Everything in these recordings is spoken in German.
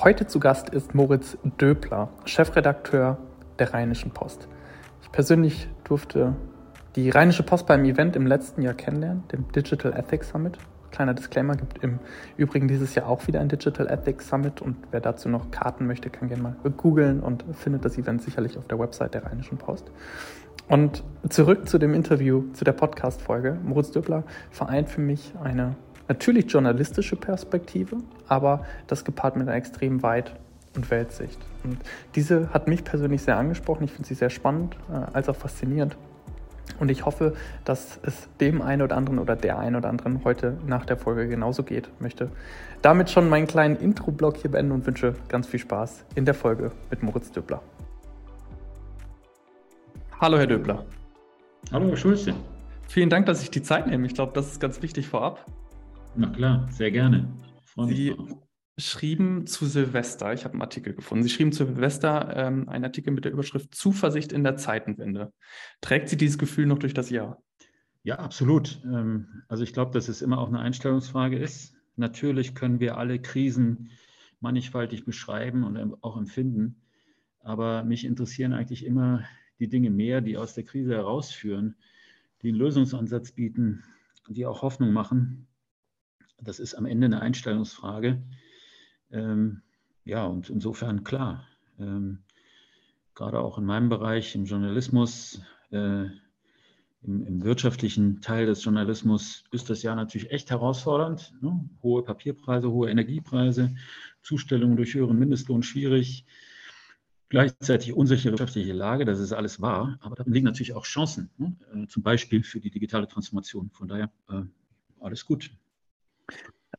Heute zu Gast ist Moritz Döbler, Chefredakteur der Rheinischen Post. Ich persönlich durfte die Rheinische Post beim Event im letzten Jahr kennenlernen, dem Digital Ethics Summit. Kleiner Disclaimer, gibt im Übrigen dieses Jahr auch wieder ein Digital Ethics Summit und wer dazu noch Karten möchte, kann gerne mal googeln und findet das Event sicherlich auf der Website der Rheinischen Post. Und zurück zu dem Interview, zu der Podcast-Folge. Moritz Döbler vereint für mich eine natürlich journalistische Perspektive, aber das gepaart mit einer extrem Weit- und Weltsicht. Und diese hat mich persönlich sehr angesprochen. Ich finde sie sehr spannend, äh, als auch faszinierend. Und ich hoffe, dass es dem einen oder anderen oder der einen oder anderen heute nach der Folge genauso geht. Ich möchte damit schon meinen kleinen Intro-Blog hier beenden und wünsche ganz viel Spaß in der Folge mit Moritz Döbler. Hallo, Herr Döbler. Hallo, Herr Schulze. Vielen Dank, dass ich die Zeit nehme. Ich glaube, das ist ganz wichtig vorab. Na klar, sehr gerne. Sie schrieben zu Silvester, ich habe einen Artikel gefunden, Sie schrieben zu Silvester ähm, einen Artikel mit der Überschrift Zuversicht in der Zeitenwende. Trägt Sie dieses Gefühl noch durch das Jahr? Ja, absolut. Ähm, also ich glaube, dass es immer auch eine Einstellungsfrage ist. Natürlich können wir alle Krisen mannigfaltig beschreiben und auch empfinden. Aber mich interessieren eigentlich immer die Dinge mehr, die aus der Krise herausführen, die einen Lösungsansatz bieten, die auch Hoffnung machen das ist am Ende eine Einstellungsfrage. Ähm, ja, und insofern klar. Ähm, gerade auch in meinem Bereich, im Journalismus, äh, im, im, wirtschaftlichen Teil des Journalismus, ist das ja natürlich echt herausfordernd. Ne? Hohe Papierpreise, hohe Energiepreise, Zustellungen durch höheren Mindestlohn schwierig. Gleichzeitig unsichere wirtschaftliche Lage, das ist alles wahr, aber da liegen natürlich auch Chancen, ne? äh, zum Beispiel für die digitale Transformation. Von daher äh, alles gut.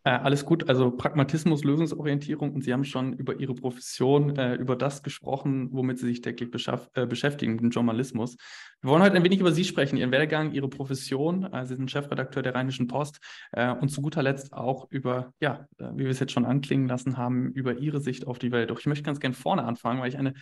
Äh, alles gut, also Pragmatismus, Lösungsorientierung und Sie haben schon über Ihre Profession, äh, über das gesprochen, womit Sie sich täglich äh, beschäftigen, den Journalismus. Wir wollen heute ein wenig über Sie sprechen, Ihren Werdegang, Ihre Profession. Äh, Sie sind Chefredakteur der Rheinischen Post äh, und zu guter Letzt auch über, ja, äh, wie wir es jetzt schon anklingen lassen haben, über Ihre Sicht auf die Welt. Doch ich möchte ganz gerne vorne anfangen, weil ich eine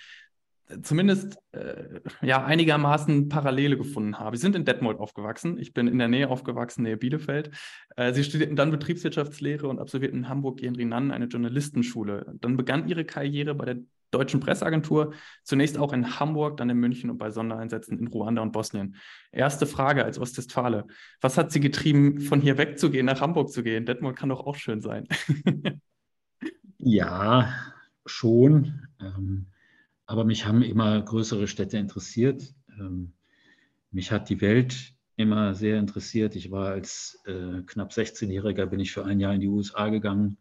zumindest äh, ja, einigermaßen Parallele gefunden habe. Sie sind in Detmold aufgewachsen. Ich bin in der Nähe aufgewachsen, Nähe Bielefeld. Äh, Sie studierten dann Betriebswirtschaftslehre und absolvierten in Hamburg Rinan eine Journalistenschule. Dann begann Ihre Karriere bei der Deutschen Presseagentur, zunächst auch in Hamburg, dann in München und bei Sondereinsätzen in Ruanda und Bosnien. Erste Frage als Ostwestfale. Was hat Sie getrieben, von hier wegzugehen, nach Hamburg zu gehen? Detmold kann doch auch schön sein. ja, schon. Ähm aber mich haben immer größere Städte interessiert. Ähm, mich hat die Welt immer sehr interessiert. Ich war als äh, knapp 16-Jähriger, bin ich für ein Jahr in die USA gegangen.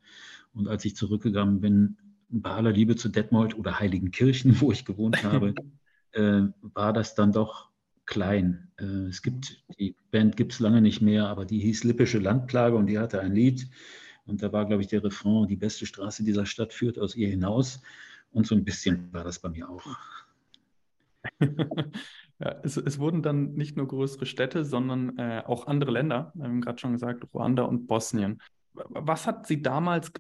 Und als ich zurückgegangen bin, bei aller Liebe zu Detmold oder Heiligenkirchen, wo ich gewohnt habe, äh, war das dann doch klein. Äh, es gibt, die Band gibt es lange nicht mehr, aber die hieß Lippische Landplage und die hatte ein Lied. Und da war, glaube ich, der Refrain, die beste Straße dieser Stadt führt aus ihr hinaus. Und so ein bisschen war das bei mir auch. ja, es, es, wurden dann nicht nur größere Städte, sondern äh, auch andere Länder. Wir haben gerade schon gesagt, Ruanda und Bosnien. Was hat Sie damals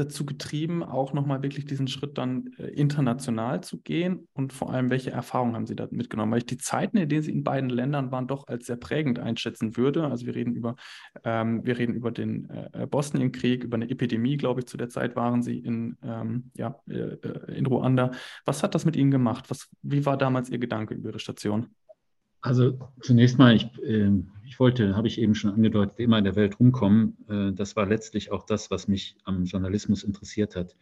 dazu getrieben, auch nochmal wirklich diesen Schritt dann äh, international zu gehen? Und vor allem, welche Erfahrungen haben Sie da mitgenommen? Weil ich die Zeiten, in denen Sie in beiden Ländern waren, doch als sehr prägend einschätzen würde. Also wir reden über, ähm, wir reden über den äh, Bosnienkrieg, über eine Epidemie, glaube ich, zu der Zeit waren Sie in, ähm, ja, äh, äh in Ruanda. Was hat das mit Ihnen gemacht? Was, wie war damals Ihr Gedanke über Ihre Station? Also zunächst mal, ich, äh, ich wollte, habe ich eben schon angedeutet, immer in der Welt rumkommen. Äh, das war letztlich auch das, was mich am Journalismus interessiert hat.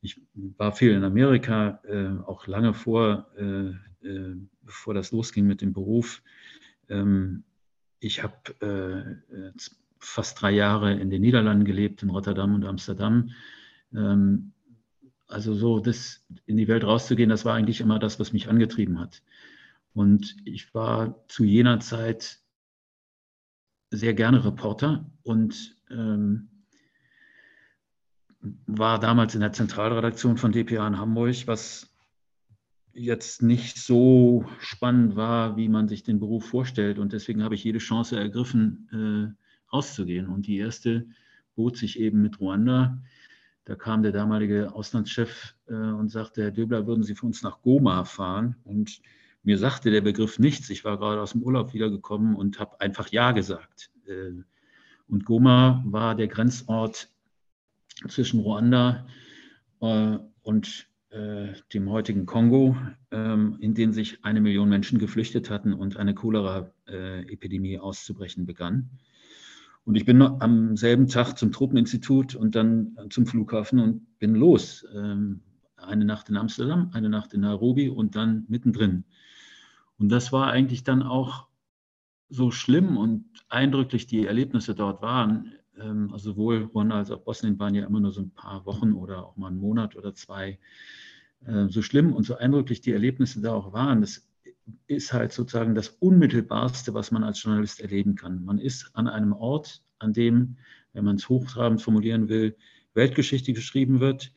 Ich war viel in Amerika, äh, auch lange vor, äh, äh, bevor das losging mit dem Beruf. Ähm, ich habe äh, fast drei Jahre in den Niederlanden gelebt, in Rotterdam und Amsterdam. Ähm, also so das in die Welt rauszugehen, das war eigentlich immer das, was mich angetrieben hat. Und ich war zu jener Zeit sehr gerne Reporter und ähm, war damals in der Zentralredaktion von dpa in Hamburg, was jetzt nicht so spannend war, wie man sich den Beruf vorstellt. Und deswegen habe ich jede Chance ergriffen, äh, rauszugehen. Und die erste bot sich eben mit Ruanda. Da kam der damalige Auslandschef äh, und sagte, Herr Döbler, würden Sie für uns nach Goma fahren? Und mir sagte der Begriff nichts. Ich war gerade aus dem Urlaub wiedergekommen und habe einfach Ja gesagt. Äh, und Goma war der Grenzort zwischen Ruanda äh, und äh, dem heutigen Kongo, ähm, in den sich eine Million Menschen geflüchtet hatten und eine Cholera-Epidemie auszubrechen begann. Und ich bin am selben Tag zum Truppeninstitut und dann zum Flughafen und bin los. Ähm, eine Nacht in Amsterdam, eine Nacht in Nairobi und dann mittendrin. Und das war eigentlich dann auch so schlimm und eindrücklich die Erlebnisse dort waren. Ähm, also sowohl Ruanda als auch Bosnien waren ja immer nur so ein paar Wochen oder auch mal einen Monat oder zwei äh, so schlimm und so eindrücklich die Erlebnisse da auch waren, das ist halt sozusagen das Unmittelbarste, was man als Journalist erleben kann. Man ist an einem Ort, an dem, wenn man es hochtrabend formulieren will, Weltgeschichte geschrieben wird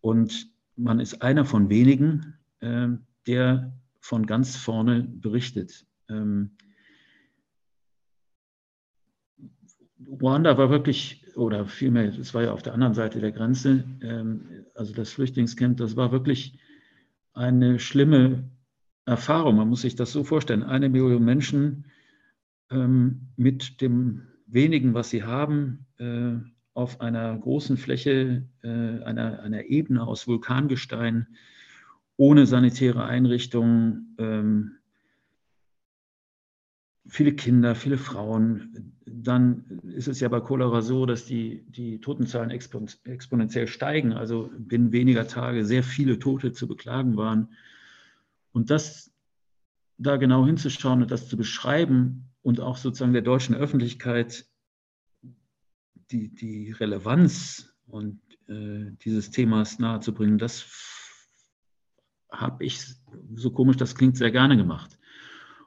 und man ist einer von wenigen, äh, der von ganz vorne berichtet. Ähm, Ruanda war wirklich, oder vielmehr, es war ja auf der anderen Seite der Grenze, ähm, also das Flüchtlingscamp, das war wirklich eine schlimme Erfahrung. Man muss sich das so vorstellen. Eine Million Menschen ähm, mit dem wenigen, was sie haben, äh, auf einer großen Fläche, äh, einer, einer Ebene aus Vulkangestein, ohne sanitäre Einrichtungen, ähm, viele Kinder, viele Frauen. Dann ist es ja bei Cholera so, dass die, die Totenzahlen exponentiell steigen, also binnen weniger Tage sehr viele Tote zu beklagen waren. Und das da genau hinzuschauen und das zu beschreiben und auch sozusagen der deutschen Öffentlichkeit die, die Relevanz und äh, dieses Themas nahezubringen, das habe ich, so komisch das klingt, sehr gerne gemacht.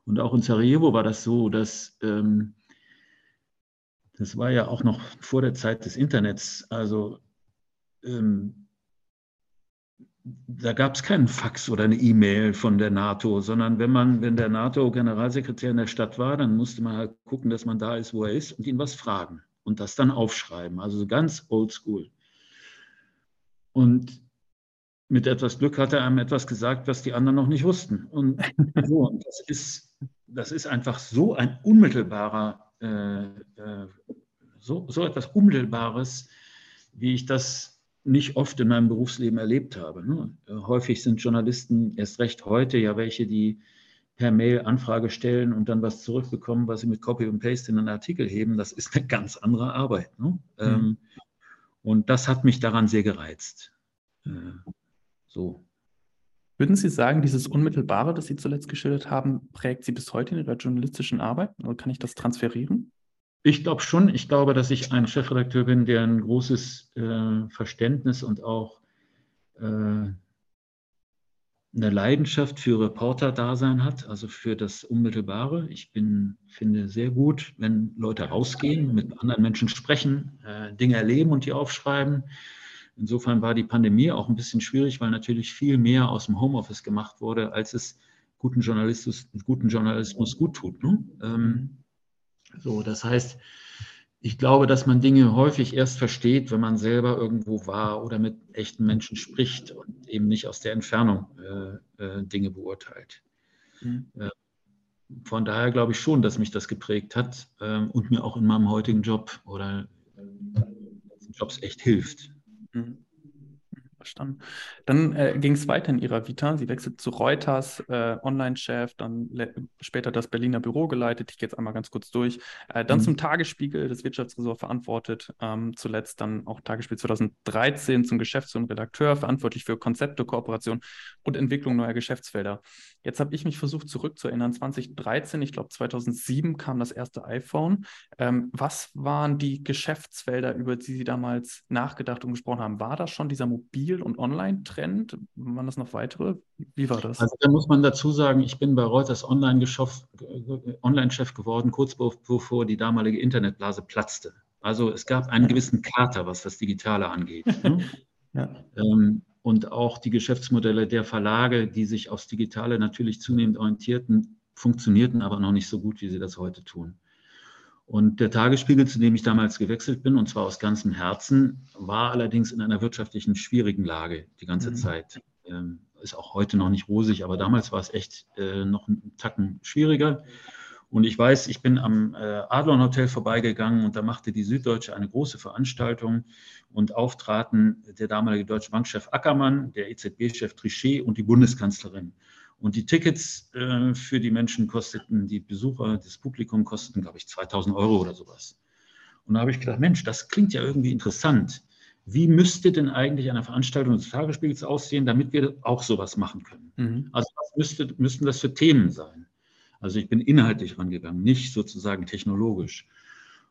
Und auch in Sarajevo war das so, dass ähm, das war ja auch noch vor der Zeit des Internets. Also ähm, da gab es keinen Fax oder eine E-Mail von der NATO, sondern wenn man, wenn der NATO-Generalsekretär in der Stadt war, dann musste man halt gucken, dass man da ist, wo er ist und ihn was fragen und das dann aufschreiben. Also so ganz oldschool. Und mit etwas Glück hat er einem etwas gesagt, was die anderen noch nicht wussten. Und, so, und das, ist, das ist einfach so ein unmittelbarer, äh, äh, so, so etwas Unmittelbares, wie ich das nicht oft in meinem Berufsleben erlebt habe. Ne? Häufig sind Journalisten, erst recht heute, ja welche, die per Mail Anfrage stellen und dann was zurückbekommen, was sie mit Copy und Paste in einen Artikel heben. Das ist eine ganz andere Arbeit. Ne? Mhm. und das hat mich daran sehr gereizt. Äh, so. Würden Sie sagen, dieses Unmittelbare, das Sie zuletzt geschildert haben, prägt Sie bis heute in Ihrer journalistischen Arbeit? Oder kann ich das transferieren? Ich glaube schon. Ich glaube, dass ich ein Chefredakteur bin, der ein großes äh, Verständnis und auch äh, eine Leidenschaft für Reporter-Dasein hat, also für das Unmittelbare. Ich bin, finde sehr gut, wenn Leute rausgehen, mit anderen Menschen sprechen, äh, Dinge erleben und die aufschreiben. Insofern war die Pandemie auch ein bisschen schwierig, weil natürlich viel mehr aus dem Homeoffice gemacht wurde, als es guten Journalismus, guten Journalismus gut tut. Ne? Ähm, so, das heißt, ich glaube, dass man Dinge häufig erst versteht, wenn man selber irgendwo war oder mit echten Menschen spricht und eben nicht aus der Entfernung äh, äh, Dinge beurteilt. Mhm. Äh, von daher glaube ich schon, dass mich das geprägt hat ähm, und mir auch in meinem heutigen Job oder äh, Jobs echt hilft. Mhm. Verstanden. Dann äh, ging es weiter in ihrer Vita. Sie wechselt zu Reuters, äh, Online-Chef, dann später das Berliner Büro geleitet. Ich gehe jetzt einmal ganz kurz durch. Äh, dann mhm. zum Tagesspiegel, das Wirtschaftsressort verantwortet. Ähm, zuletzt dann auch Tagesspiegel 2013 zum Geschäfts- und Redakteur, verantwortlich für Konzepte, Kooperation und Entwicklung neuer Geschäftsfelder. Jetzt habe ich mich versucht zurückzuerinnern. 2013, ich glaube 2007 kam das erste iPhone. Ähm, was waren die Geschäftsfelder, über die Sie damals nachgedacht und gesprochen haben? War das schon dieser Mobil- Mobil- und Online-Trend? Waren das noch weitere? Wie war das? Also da muss man dazu sagen, ich bin bei Reuters Online-Chef Online geworden, kurz bevor die damalige Internetblase platzte. Also es gab einen gewissen Kater, was das Digitale angeht. Ne? ja. ähm, und auch die Geschäftsmodelle der Verlage, die sich aufs Digitale natürlich zunehmend orientierten, funktionierten aber noch nicht so gut, wie sie das heute tun. Und der Tagesspiegel, zu dem ich damals gewechselt bin, und zwar aus ganzem Herzen, war allerdings in einer wirtschaftlichen schwierigen Lage die ganze mhm. Zeit. Ähm, ist auch heute noch nicht rosig, aber damals war es echt äh, noch einen Tacken schwieriger. Und ich weiß, ich bin am äh, Adlon Hotel vorbeigegangen und da machte die Süddeutsche eine große Veranstaltung und auftraten der damalige Deutsche Bankchef Ackermann, der EZB-Chef Trichet und die Bundeskanzlerin. Und die Tickets äh, für die Menschen kosteten, die Besucher, das Publikum kosteten, glaube ich, 2000 Euro oder sowas. Und da habe ich gedacht, Mensch, das klingt ja irgendwie interessant. Wie müsste denn eigentlich eine Veranstaltung des Tagesspiegels aussehen, damit wir auch sowas machen können? Mhm. Also was müsste, müssten das für Themen sein? Also ich bin inhaltlich rangegangen, nicht sozusagen technologisch.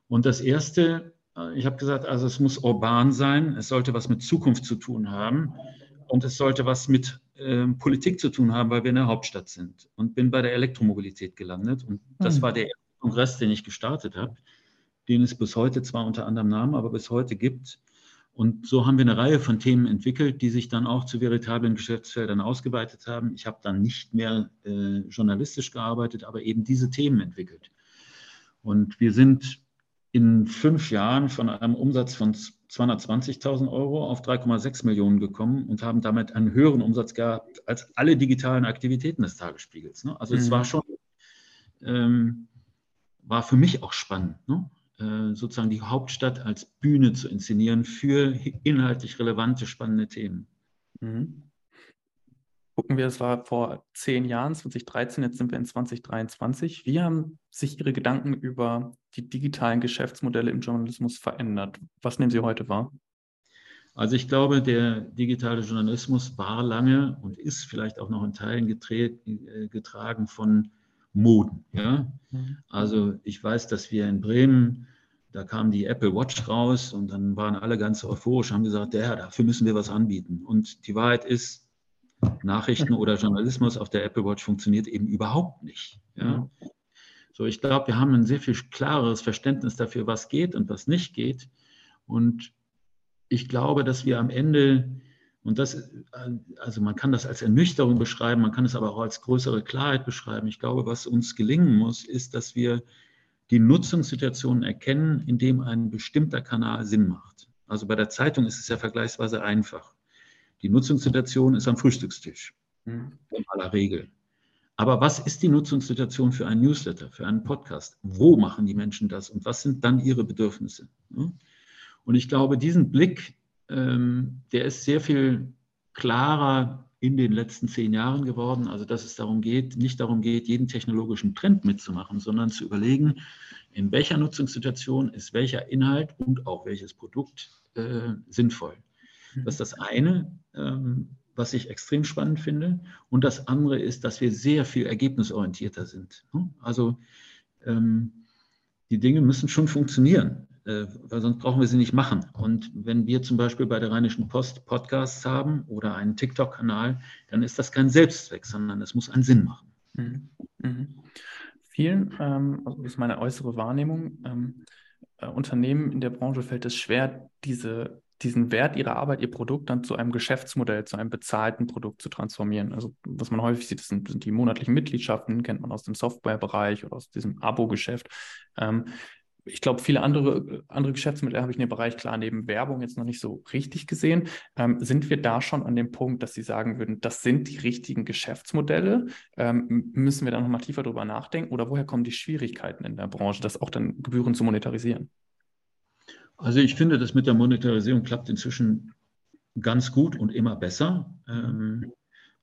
Und das Erste, äh, ich habe gesagt, also es muss urban sein, es sollte was mit Zukunft zu tun haben und es sollte was mit äh, Politik zu tun haben, weil wir in der Hauptstadt sind. Und bin bei der Elektromobilität gelandet. Und das mhm. war der erste Kongress, den ich gestartet habe, den es bis heute zwar unter anderem Namen, aber bis heute gibt. Und so haben wir eine Reihe von Themen entwickelt, die sich dann auch zu veritablen Geschäftsfeldern ausgeweitet haben. Ich habe dann nicht mehr äh, journalistisch gearbeitet, aber eben diese Themen entwickelt. Und wir sind in fünf Jahren von einem Umsatz von 220.000 Euro auf 3,6 Millionen gekommen und haben damit einen höheren Umsatz gehabt als alle digitalen Aktivitäten des Tagesspiegels. Ne? Also mhm. es war schon, ähm, war für mich auch spannend. Ne? Äh, sozusagen die Hauptstadt als Bühne zu inszenieren für inhaltlich relevante, spannende Themen. Mhm. Gucken wir, es war vor zehn Jahren, 2013, jetzt sind wir in 2023. Wie haben sich Ihre Gedanken über die digitalen Geschäftsmodelle im Journalismus verändert? Was nehmen Sie heute wahr? Also ich glaube, der digitale Journalismus war lange und ist vielleicht auch noch in Teilen äh, getragen von Moden. Ja? Mhm. Also ich weiß, dass wir in Bremen, da kam die Apple Watch raus und dann waren alle ganz euphorisch, haben gesagt, ja, dafür müssen wir was anbieten. Und die Wahrheit ist, Nachrichten oder Journalismus auf der Apple Watch funktioniert eben überhaupt nicht. Ja? Mhm. So, ich glaube, wir haben ein sehr viel klareres Verständnis dafür, was geht und was nicht geht. Und ich glaube, dass wir am Ende und das, also man kann das als Ernüchterung beschreiben, man kann es aber auch als größere Klarheit beschreiben. Ich glaube, was uns gelingen muss, ist, dass wir die Nutzungssituationen erkennen, in dem ein bestimmter Kanal Sinn macht. Also bei der Zeitung ist es ja vergleichsweise einfach. Die Nutzungssituation ist am Frühstückstisch, mhm. in aller Regel. Aber was ist die Nutzungssituation für einen Newsletter, für einen Podcast? Wo machen die Menschen das und was sind dann ihre Bedürfnisse? Und ich glaube, diesen Blick ähm, der ist sehr viel klarer in den letzten zehn Jahren geworden. Also dass es darum geht, nicht darum geht, jeden technologischen Trend mitzumachen, sondern zu überlegen, in welcher Nutzungssituation ist welcher Inhalt und auch welches Produkt äh, sinnvoll. Das ist das eine, ähm, was ich extrem spannend finde. Und das andere ist, dass wir sehr viel ergebnisorientierter sind. Also ähm, die Dinge müssen schon funktionieren. Äh, weil sonst brauchen wir sie nicht machen. Und wenn wir zum Beispiel bei der Rheinischen Post Podcasts haben oder einen TikTok-Kanal, dann ist das kein Selbstzweck, sondern es muss einen Sinn machen. Mhm. Mhm. Vielen, ähm, also das ist meine äußere Wahrnehmung, ähm, äh, Unternehmen in der Branche fällt es schwer, diese, diesen Wert ihrer Arbeit, ihr Produkt dann zu einem Geschäftsmodell, zu einem bezahlten Produkt zu transformieren. Also was man häufig sieht, sind, sind die monatlichen Mitgliedschaften, kennt man aus dem Softwarebereich oder aus diesem Abo-Geschäft. Ähm, ich glaube, viele andere, andere Geschäftsmodelle habe ich in dem Bereich klar neben Werbung jetzt noch nicht so richtig gesehen. Ähm, sind wir da schon an dem Punkt, dass Sie sagen würden, das sind die richtigen Geschäftsmodelle? Ähm, müssen wir da nochmal tiefer drüber nachdenken? Oder woher kommen die Schwierigkeiten in der Branche, das auch dann Gebühren zu monetarisieren? Also ich finde, das mit der Monetarisierung klappt inzwischen ganz gut und immer besser. Ähm,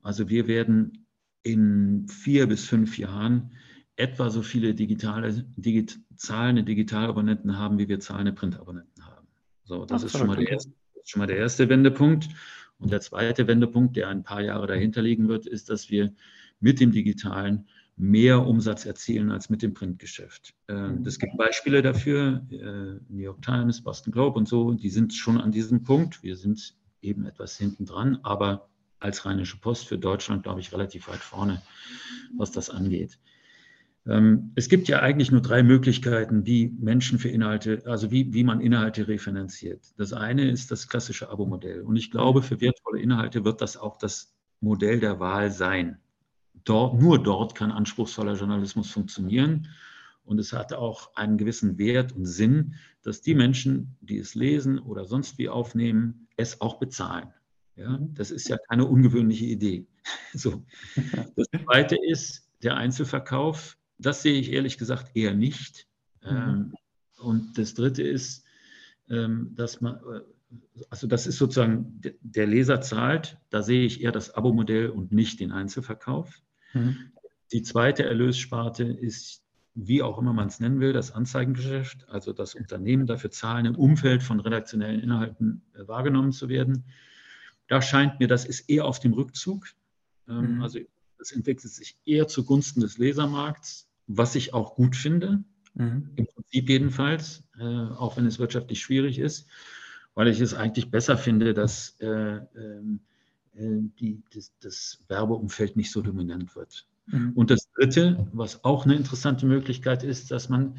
also wir werden in vier bis fünf Jahren etwa so viele digitale, digit, zahlende Digitalabonnenten haben, wie wir zahlende Printabonnenten haben. So, das Ach, ist schon mal, erste, schon mal, der erste, Wendepunkt. Und der zweite Wendepunkt, der ein paar Jahre dahinter liegen wird, ist, dass wir mit dem Digitalen mehr Umsatz erzielen als mit dem Printgeschäft. Ähm, es gibt Beispiele dafür, äh, New York Times, Boston Globe und so, die sind schon an diesem Punkt. Wir sind eben etwas hinten dran, aber als Rheinische Post für Deutschland, glaube ich, relativ weit vorne, was das angeht. Ähm, es gibt ja eigentlich nur drei Möglichkeiten, wie Menschen für Inhalte, also wie, wie man Inhalte refinanziert. Das eine ist das klassische Abo-Modell. Und ich glaube, für wertvolle Inhalte wird das auch das Modell der Wahl sein. Dort, nur dort kann anspruchsvoller Journalismus funktionieren. Und es hat auch einen gewissen Wert und Sinn, dass die Menschen, die es lesen oder sonst wie aufnehmen, es auch bezahlen. Ja, das ist ja keine ungewöhnliche Idee. So. Das zweite ist der Einzelverkauf das sehe ich ehrlich gesagt eher nicht. Mhm. Ähm, und das Dritte ist, ähm, dass man, äh, also das ist sozusagen, der Leser zahlt, da sehe ich eher das Abo-Modell und nicht den Einzelverkauf. Mhm. Die zweite Erlössparte ist, wie auch immer man es nennen will, das Anzeigengeschäft, also das Unternehmen dafür zahlen, im Umfeld von redaktionellen Inhalten äh, wahrgenommen zu werden. Da scheint mir, das ist eher auf dem Rückzug. Ähm, mhm. Also es entwickelt sich eher zugunsten des Lesermarkts, was ich auch gut finde, mhm. im Prinzip jedenfalls, äh, auch wenn es wirtschaftlich schwierig ist, weil ich es eigentlich besser finde, dass äh, ähm, äh, die, das, das, Werbeumfeld nicht so dominant wird. Mhm. Und das Dritte, was auch eine interessante Möglichkeit ist, dass man,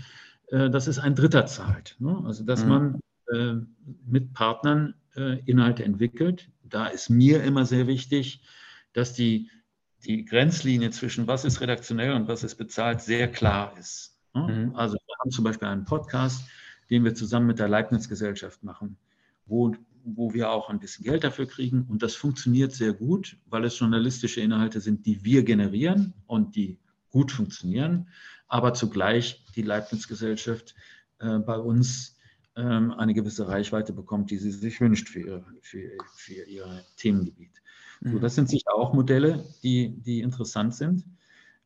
äh, dass es ein Dritter zahlt. Ne? Also dass mhm. man äh, mit Partnern äh, Inhalte entwickelt. Da ist mir immer sehr wichtig, dass die die Grenzlinie zwischen was ist redaktionell und was ist bezahlt sehr klar ist. Mhm. Also wir haben zum Beispiel einen Podcast, den wir zusammen mit der Leibniz-Gesellschaft machen, wo, wo wir auch ein bisschen Geld dafür kriegen. Und das funktioniert sehr gut, weil es journalistische Inhalte sind, die wir generieren und die gut funktionieren, aber zugleich die Leibniz-Gesellschaft äh, bei uns ähm, eine gewisse Reichweite bekommt, die sie sich wünscht für, ihre, für, für ihr Themengebiet. So, mhm. das sind sicher auch Modelle, die, die interessant sind.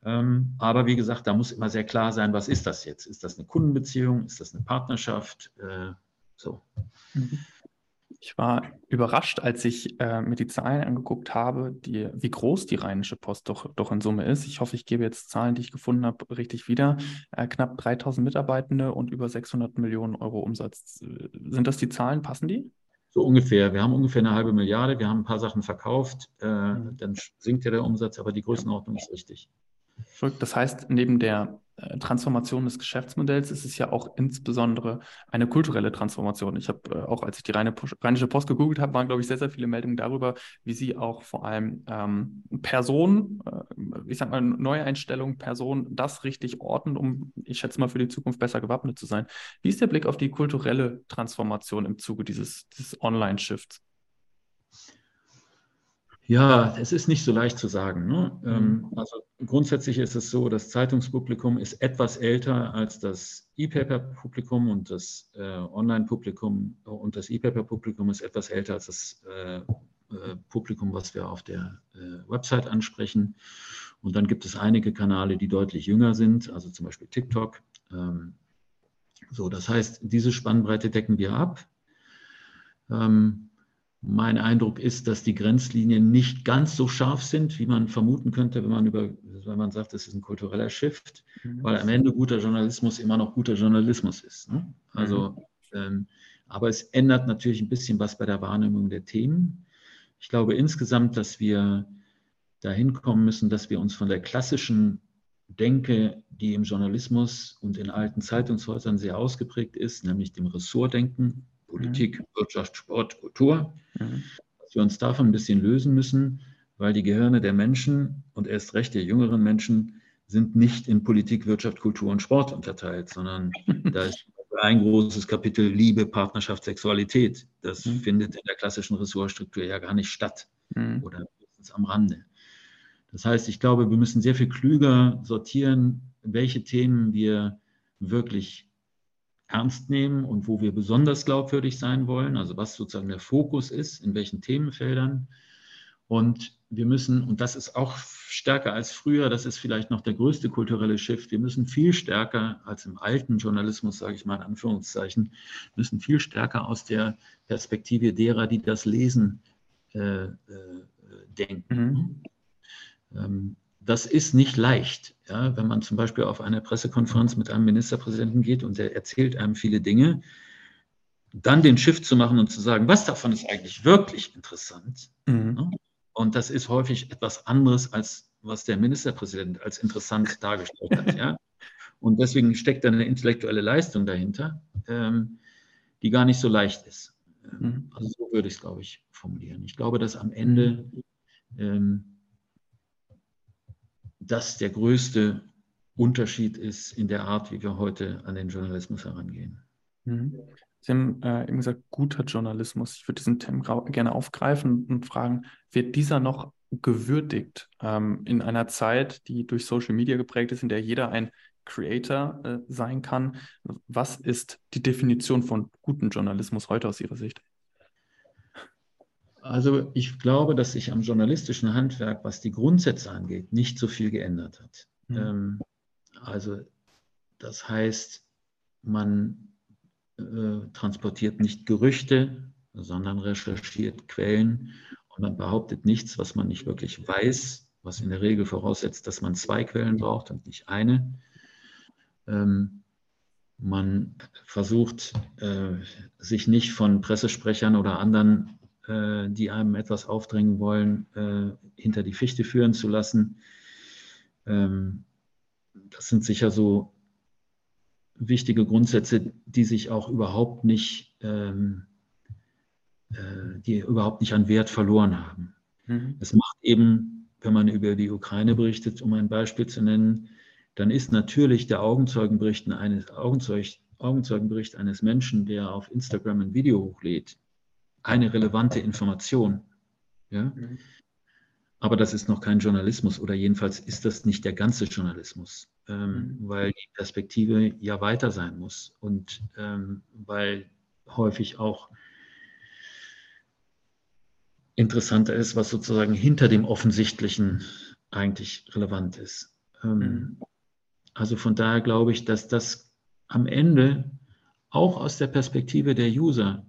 Ähm, aber wie gesagt, da muss immer sehr klar sein, was ist das jetzt? Ist das eine Kundenbeziehung? Ist das eine Partnerschaft? Äh, so. Mhm. Ich war überrascht, als ich äh, mir die Zahlen angeguckt habe, die, wie groß die Rheinische Post doch, doch in Summe ist. Ich hoffe, ich gebe jetzt Zahlen, die ich gefunden habe, richtig wieder. Äh, knapp 3000 Mitarbeitende und über 600 Millionen Euro Umsatz. Sind das die Zahlen? Passen die? So ungefähr. Wir haben ungefähr eine halbe Milliarde. Wir haben ein paar Sachen verkauft. Äh, mhm. Dann sinkt ja der Umsatz, aber die Größenordnung ist richtig. Das heißt, neben der Transformation des Geschäftsmodells ist es ja auch insbesondere eine kulturelle Transformation. Ich habe äh, auch, als ich die reine, Rheinische Post gegoogelt habe, waren, glaube ich, sehr, sehr viele Meldungen darüber, wie sie auch vor allem ähm, Personen, äh, ich sag mal, Neueinstellungen, Personen, das richtig ordnen, um, ich schätze mal, für die Zukunft besser gewappnet zu sein. Wie ist der Blick auf die kulturelle Transformation im Zuge dieses, dieses Online-Shifts? Ja, es ist nicht so leicht zu sagen. Ne? Ähm, mhm. Also grundsätzlich ist es so, das Zeitungspublikum ist etwas älter als das E-Paper-Publikum und das äh, Online-Publikum und das E-Paper-Publikum ist etwas älter als das äh, äh, Publikum, was wir auf der äh, Website ansprechen. Und dann gibt es einige Kanäle, die deutlich jünger sind, also zum Beispiel TikTok. Ähm, so, das heißt, diese Spannbreite decken wir ab. Ähm, mein Eindruck ist, dass die Grenzlinien nicht ganz so scharf sind, wie man vermuten könnte, wenn man über, wenn man sagt, es ist ein kultureller Shift, mhm. weil am Ende guter Journalismus immer noch guter Journalismus ist. Ne? Also, mhm. ähm, aber es ändert natürlich ein bisschen was bei der Wahrnehmung der Themen. Ich glaube insgesamt, dass wir dahin kommen müssen, dass wir uns von der klassischen Denke, die im Journalismus und in alten Zeitungshäusern sehr ausgeprägt ist, nämlich dem Ressortdenken, Politik, mhm. Wirtschaft, Sport, Kultur, mhm. dass wir uns davon ein bisschen lösen müssen, weil die Gehirne der Menschen und erst recht der jüngeren Menschen sind nicht in Politik, Wirtschaft, Kultur und Sport unterteilt, sondern da ist ein großes Kapitel Liebe, Partnerschaft, Sexualität. Das mhm. findet in der klassischen Ressortstruktur ja gar nicht statt mhm. oder höchstens am Rande. Das heißt, ich glaube, wir müssen sehr viel klüger sortieren, welche Themen wir wirklich ernst nehmen und wo wir besonders glaubwürdig sein wollen, also was sozusagen der Fokus ist, in welchen Themenfeldern. Und wir müssen, und das ist auch stärker als früher, das ist vielleicht noch der größte kulturelle Shift, wir müssen viel stärker als im alten Journalismus, sage ich mal in Anführungszeichen, müssen viel stärker aus der Perspektive derer, die das lesen, äh, äh, denken. Mhm. Ähm, das ist nicht leicht. Ja, wenn man zum Beispiel auf eine Pressekonferenz mit einem Ministerpräsidenten geht und der erzählt einem viele Dinge, dann den Shift zu machen und zu sagen, was davon ist eigentlich wirklich interessant. Mhm. Ne? Und das ist häufig etwas anderes, als was der Ministerpräsident als interessant dargestellt hat. Ja? Und deswegen steckt da eine intellektuelle Leistung dahinter, ähm, die gar nicht so leicht ist. Mhm. Also so würde ich es, glaube ich, formulieren. Ich glaube, dass am Ende ähm, das der größte Unterschied ist in der Art, wie wir heute an den Journalismus herangehen. Mhm. Sie haben äh, eben gesagt, guter Journalismus. Ich würde diesen Thema gerne aufgreifen und fragen, wird dieser noch gewürdigt ähm, in einer Zeit, die durch Social Media geprägt ist, in der jeder ein Creator äh, sein kann. Was ist die Definition von gutem Journalismus heute aus Ihrer Sicht? Also ich glaube, dass sich am journalistischen Handwerk, was die Grundsätze angeht, nicht so viel geändert hat. Mhm. Ähm, also das heißt, man äh, transportiert nicht Gerüchte, sondern recherchiert Quellen und man behauptet nichts, was man nicht wirklich weiß, was in der Regel voraussetzt, dass man zwei Quellen braucht und nicht eine. Ähm, man versucht, äh, sich nicht von Pressesprechern oder anderen, äh, die einem etwas aufdrängen wollen, äh, hinter die Fichte führen zu lassen. Ähm, das sind sicher so wichtige Grundsätze, die sich auch überhaupt nicht, ähm, die überhaupt nicht an Wert verloren haben. Mhm. Es macht eben, wenn man über die Ukraine berichtet, um ein Beispiel zu nennen, dann ist natürlich der Augenzeugenbericht eines, Augenzeug, Augenzeugenbericht eines Menschen, der auf Instagram ein Video hochlädt, eine relevante Information. Ja? Mhm. Aber das ist noch kein Journalismus oder jedenfalls ist das nicht der ganze Journalismus, ähm, mhm. weil die Perspektive ja weiter sein muss und ähm, weil häufig auch interessanter ist, was sozusagen hinter dem Offensichtlichen eigentlich relevant ist. Ähm, mhm. Also von daher glaube ich, dass das am Ende auch aus der Perspektive der User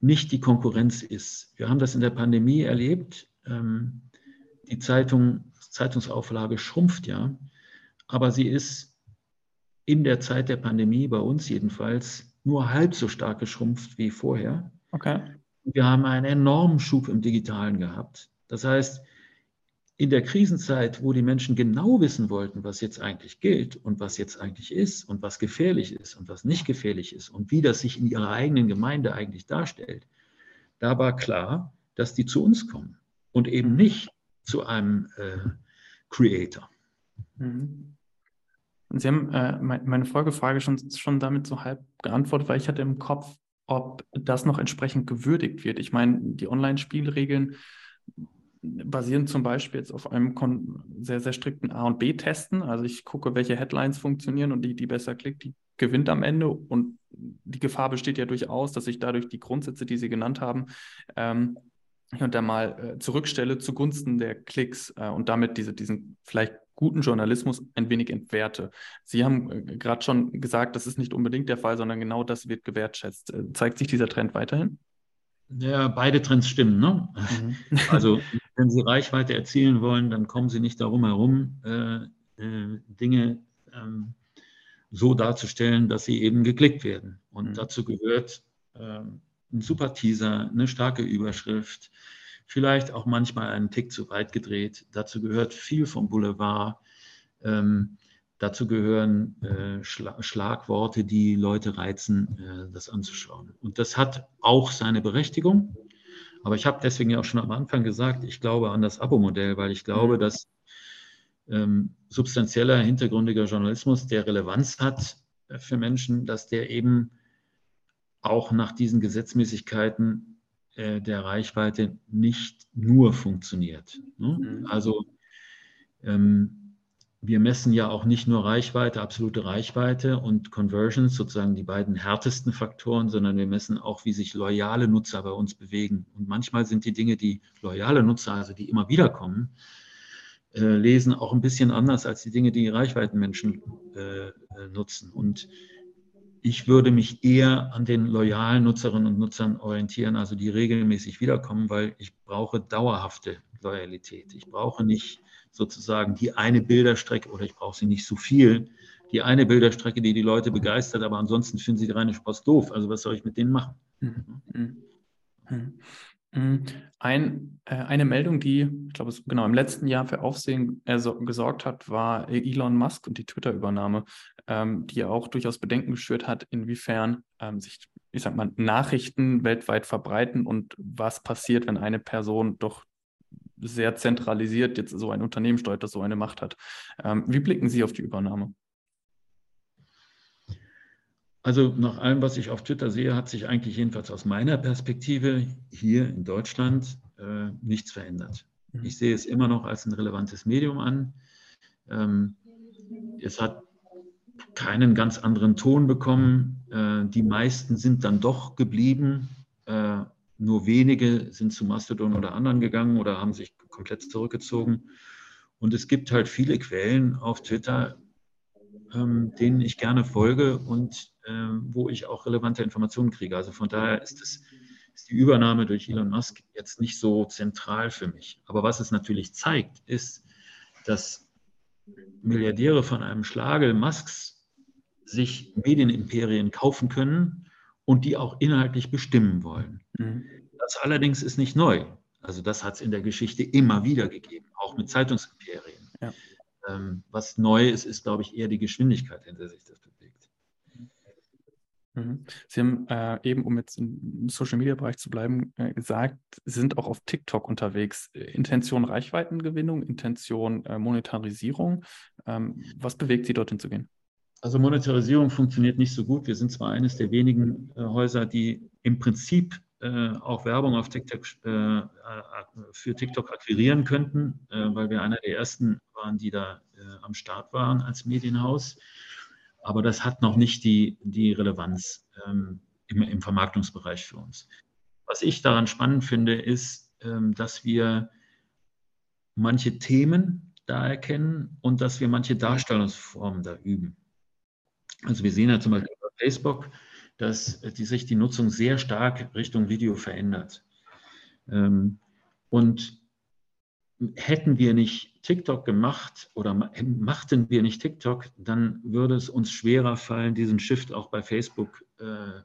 nicht die Konkurrenz ist. Wir haben das in der Pandemie erlebt. Ähm, die Zeitung, Zeitungsauflage schrumpft ja, aber sie ist in der Zeit der Pandemie, bei uns jedenfalls, nur halb so stark geschrumpft wie vorher. Okay. Wir haben einen enormen Schub im Digitalen gehabt. Das heißt, in der Krisenzeit, wo die Menschen genau wissen wollten, was jetzt eigentlich gilt und was jetzt eigentlich ist und was gefährlich ist und was nicht gefährlich ist und wie das sich in ihrer eigenen Gemeinde eigentlich darstellt, da war klar, dass die zu uns kommen und eben nicht zu einem äh, Creator. Mhm. Sie haben äh, meine Folgefrage schon, schon damit so halb geantwortet, weil ich hatte im Kopf, ob das noch entsprechend gewürdigt wird. Ich meine, die Online-Spielregeln basieren zum Beispiel jetzt auf einem sehr, sehr strikten A- und B-Testen. Also ich gucke, welche Headlines funktionieren und die, die besser klickt, die gewinnt am Ende. Und die Gefahr besteht ja durchaus, dass ich dadurch die Grundsätze, die Sie genannt haben, ähm, und da mal äh, zurückstelle zugunsten der Klicks äh, und damit diese, diesen vielleicht guten Journalismus ein wenig entwerte. Sie haben äh, gerade schon gesagt, das ist nicht unbedingt der Fall, sondern genau das wird gewertschätzt. Äh, zeigt sich dieser Trend weiterhin? Ja, beide Trends stimmen. Ne? Mhm. Also wenn Sie Reichweite erzielen wollen, dann kommen Sie nicht darum herum, äh, äh, Dinge ähm, so darzustellen, dass sie eben geklickt werden. Und mhm. dazu gehört äh, ein super Teaser, eine starke Überschrift, vielleicht auch manchmal einen Tick zu weit gedreht. Dazu gehört viel vom Boulevard. Ähm, Dazu gehören äh, Schla Schlagworte, die Leute reizen, äh, das anzuschauen. Und das hat auch seine Berechtigung. Aber ich habe deswegen ja auch schon am Anfang gesagt, ich glaube an das Abo-Modell, weil ich glaube, mhm. dass ähm, substanzieller, hintergründiger Journalismus, der Relevanz hat äh, für Menschen, dass der eben auch nach diesen Gesetzmäßigkeiten äh, der Reichweite nicht nur funktioniert. Ne? Mhm. Also ähm, wir messen ja auch nicht nur Reichweite, absolute Reichweite und Conversions, sozusagen die beiden härtesten Faktoren, sondern wir messen auch, wie sich loyale Nutzer bei uns bewegen. Und manchmal sind die Dinge, die loyale Nutzer, also die immer wieder kommen, äh, lesen, auch ein bisschen anders als die Dinge, die Reichweitenmenschen äh, äh, nutzen. Und ich würde mich eher an den loyalen Nutzerinnen und Nutzern orientieren, also die regelmäßig wiederkommen, weil ich brauche dauerhafte Loyalität. Ich brauche nicht sozusagen die eine Bilderstrecke, oder ich brauche sie nicht so viel, die eine Bilderstrecke, die die Leute begeistert, aber ansonsten finden sie die Rheinische Post doof. Also was soll ich mit denen machen? Mhm. Mhm. mhm. Ein, äh, eine Meldung, die, ich glaube, genau im letzten Jahr für Aufsehen äh, gesorgt hat, war Elon Musk und die Twitter-Übernahme, ähm, die ja auch durchaus Bedenken geschürt hat, inwiefern ähm, sich, ich sag mal, Nachrichten weltweit verbreiten und was passiert, wenn eine Person doch sehr zentralisiert jetzt so ein Unternehmen steuert, das so eine Macht hat. Ähm, wie blicken Sie auf die Übernahme? Also nach allem, was ich auf Twitter sehe, hat sich eigentlich jedenfalls aus meiner Perspektive hier in Deutschland äh, nichts verändert. Mhm. Ich sehe es immer noch als ein relevantes Medium an. Ähm, es hat keinen ganz anderen Ton bekommen. Äh, die meisten sind dann doch geblieben. Äh, nur wenige sind zu Mastodon oder anderen gegangen oder haben sich komplett zurückgezogen. Und es gibt halt viele Quellen auf Twitter, ähm, denen ich gerne folge und ähm, wo ich auch relevante Informationen kriege. Also von daher ist, es, ist die Übernahme durch Elon Musk jetzt nicht so zentral für mich. Aber was es natürlich zeigt, ist, dass Milliardäre von einem Schlage Musks sich Medienimperien kaufen können und die auch inhaltlich bestimmen wollen. Mhm. Das allerdings ist nicht neu. Also das hat es in der Geschichte immer wieder gegeben, auch mit Zeitungsimperien. Ja. Ähm, was neu ist, ist, glaube ich, eher die Geschwindigkeit, in der sich das bewegt. Mhm. Sie haben äh, eben, um jetzt im Social-Media-Bereich zu bleiben, äh, gesagt, Sie sind auch auf TikTok unterwegs. Intention Reichweitengewinnung, Intention äh, Monetarisierung. Ähm, was bewegt Sie, dorthin zu gehen? Also Monetarisierung funktioniert nicht so gut. Wir sind zwar eines der wenigen äh, Häuser, die im Prinzip äh, auch Werbung auf TikTok äh, für TikTok akquirieren könnten, weil wir einer der ersten waren, die da am Start waren als Medienhaus. Aber das hat noch nicht die, die Relevanz ähm, im, im Vermarktungsbereich für uns. Was ich daran spannend finde, ist, ähm, dass wir manche Themen da erkennen und dass wir manche Darstellungsformen da üben. Also wir sehen ja zum Beispiel bei Facebook, dass die, sich die Nutzung sehr stark Richtung Video verändert. Ähm, und hätten wir nicht TikTok gemacht oder machten wir nicht TikTok, dann würde es uns schwerer fallen, diesen Shift auch bei Facebook äh, äh,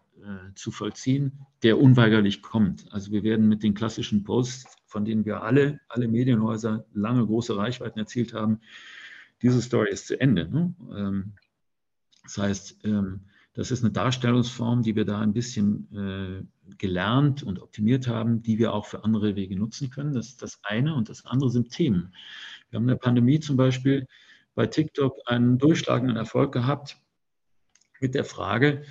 zu vollziehen, der unweigerlich kommt. Also wir werden mit den klassischen Posts, von denen wir alle, alle Medienhäuser lange große Reichweiten erzielt haben, diese Story ist zu Ende. Ne? Ähm, das heißt, ähm, das ist eine Darstellungsform, die wir da ein bisschen äh, gelernt und optimiert haben, die wir auch für andere Wege nutzen können. Das ist das eine. Und das andere sind Themen. Wir haben in der Pandemie zum Beispiel bei TikTok einen durchschlagenden Erfolg gehabt mit der Frage,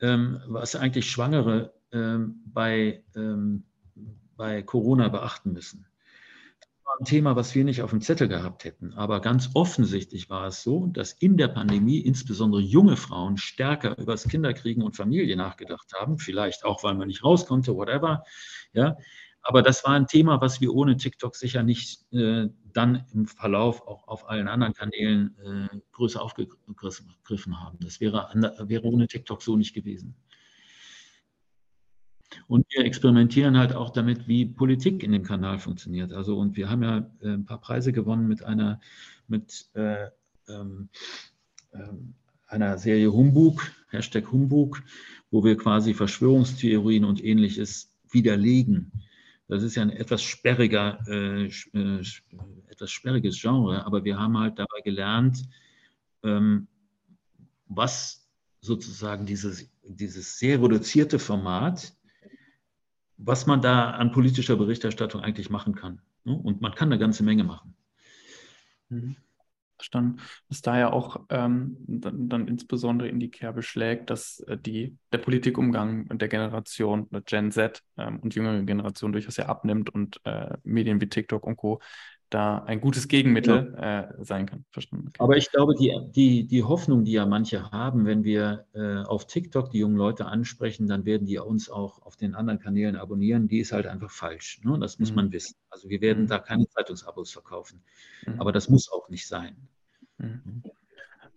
ähm, was eigentlich Schwangere ähm, bei, bei Corona beachten müssen ein Thema, was wir nicht auf dem Zettel gehabt hätten. Aber ganz offensichtlich war es so, dass in der Pandemie insbesondere junge Frauen stärker über das Kinderkriegen und Familie nachgedacht haben. Vielleicht auch, weil man nicht raus konnte, whatever. Ja. Aber das war ein Thema, was wir ohne TikTok sicher nicht äh, dann im Verlauf auch auf allen anderen Kanälen äh, größer aufgegriffen haben. Das wäre, wäre ohne TikTok so nicht gewesen. Und wir experimentieren halt auch damit, wie Politik in dem Kanal funktioniert. Also, und wir haben ja äh, ein paar Preise gewonnen mit einer, mit, äh, ähm, äh, einer Serie Humbug, Hashtag Humbug, wo wir quasi Verschwörungstheorien und ähnliches widerlegen. Das ist ja ein etwas sperriger, äh, äh, etwas sperriges Genre, aber wir haben halt dabei gelernt, ähm, was sozusagen dieses, dieses sehr reduzierte Format was man da an politischer Berichterstattung eigentlich machen kann. Ne? Und man kann eine ganze Menge machen. Mhm. Verstanden. Dass da ja auch ähm, dann, dann, insbesondere in die Kerbe schlägt, dass äh, die, der Politikumgang der Generation, der Gen Z ähm, und jüngere Generation durchaus ja abnimmt und äh, Medien wie TikTok und Co da ein gutes Gegenmittel ja. äh, sein kann. Verstanden. Okay. Aber ich glaube, die, die, die Hoffnung, die ja manche haben, wenn wir äh, auf TikTok die jungen Leute ansprechen, dann werden die uns auch auf den anderen Kanälen abonnieren, die ist halt einfach falsch. Ne? Das muss mhm. man wissen. Also wir werden mhm. da keine Zeitungsabos verkaufen. Mhm. Aber das muss auch nicht sein. Mhm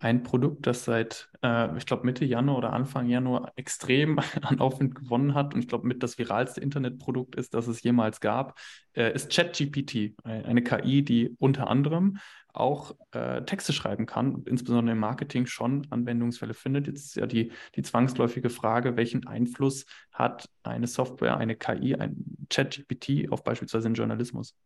ein Produkt, das seit, äh, ich glaube, Mitte Januar oder Anfang Januar extrem an Aufwind gewonnen hat und ich glaube, mit das viralste Internetprodukt ist, das es jemals gab, äh, ist ChatGPT, eine KI, die unter anderem auch äh, Texte schreiben kann, insbesondere im Marketing schon Anwendungsfälle findet. Jetzt ist ja die, die zwangsläufige Frage, welchen Einfluss hat eine Software, eine KI, ein ChatGPT auf beispielsweise den Journalismus?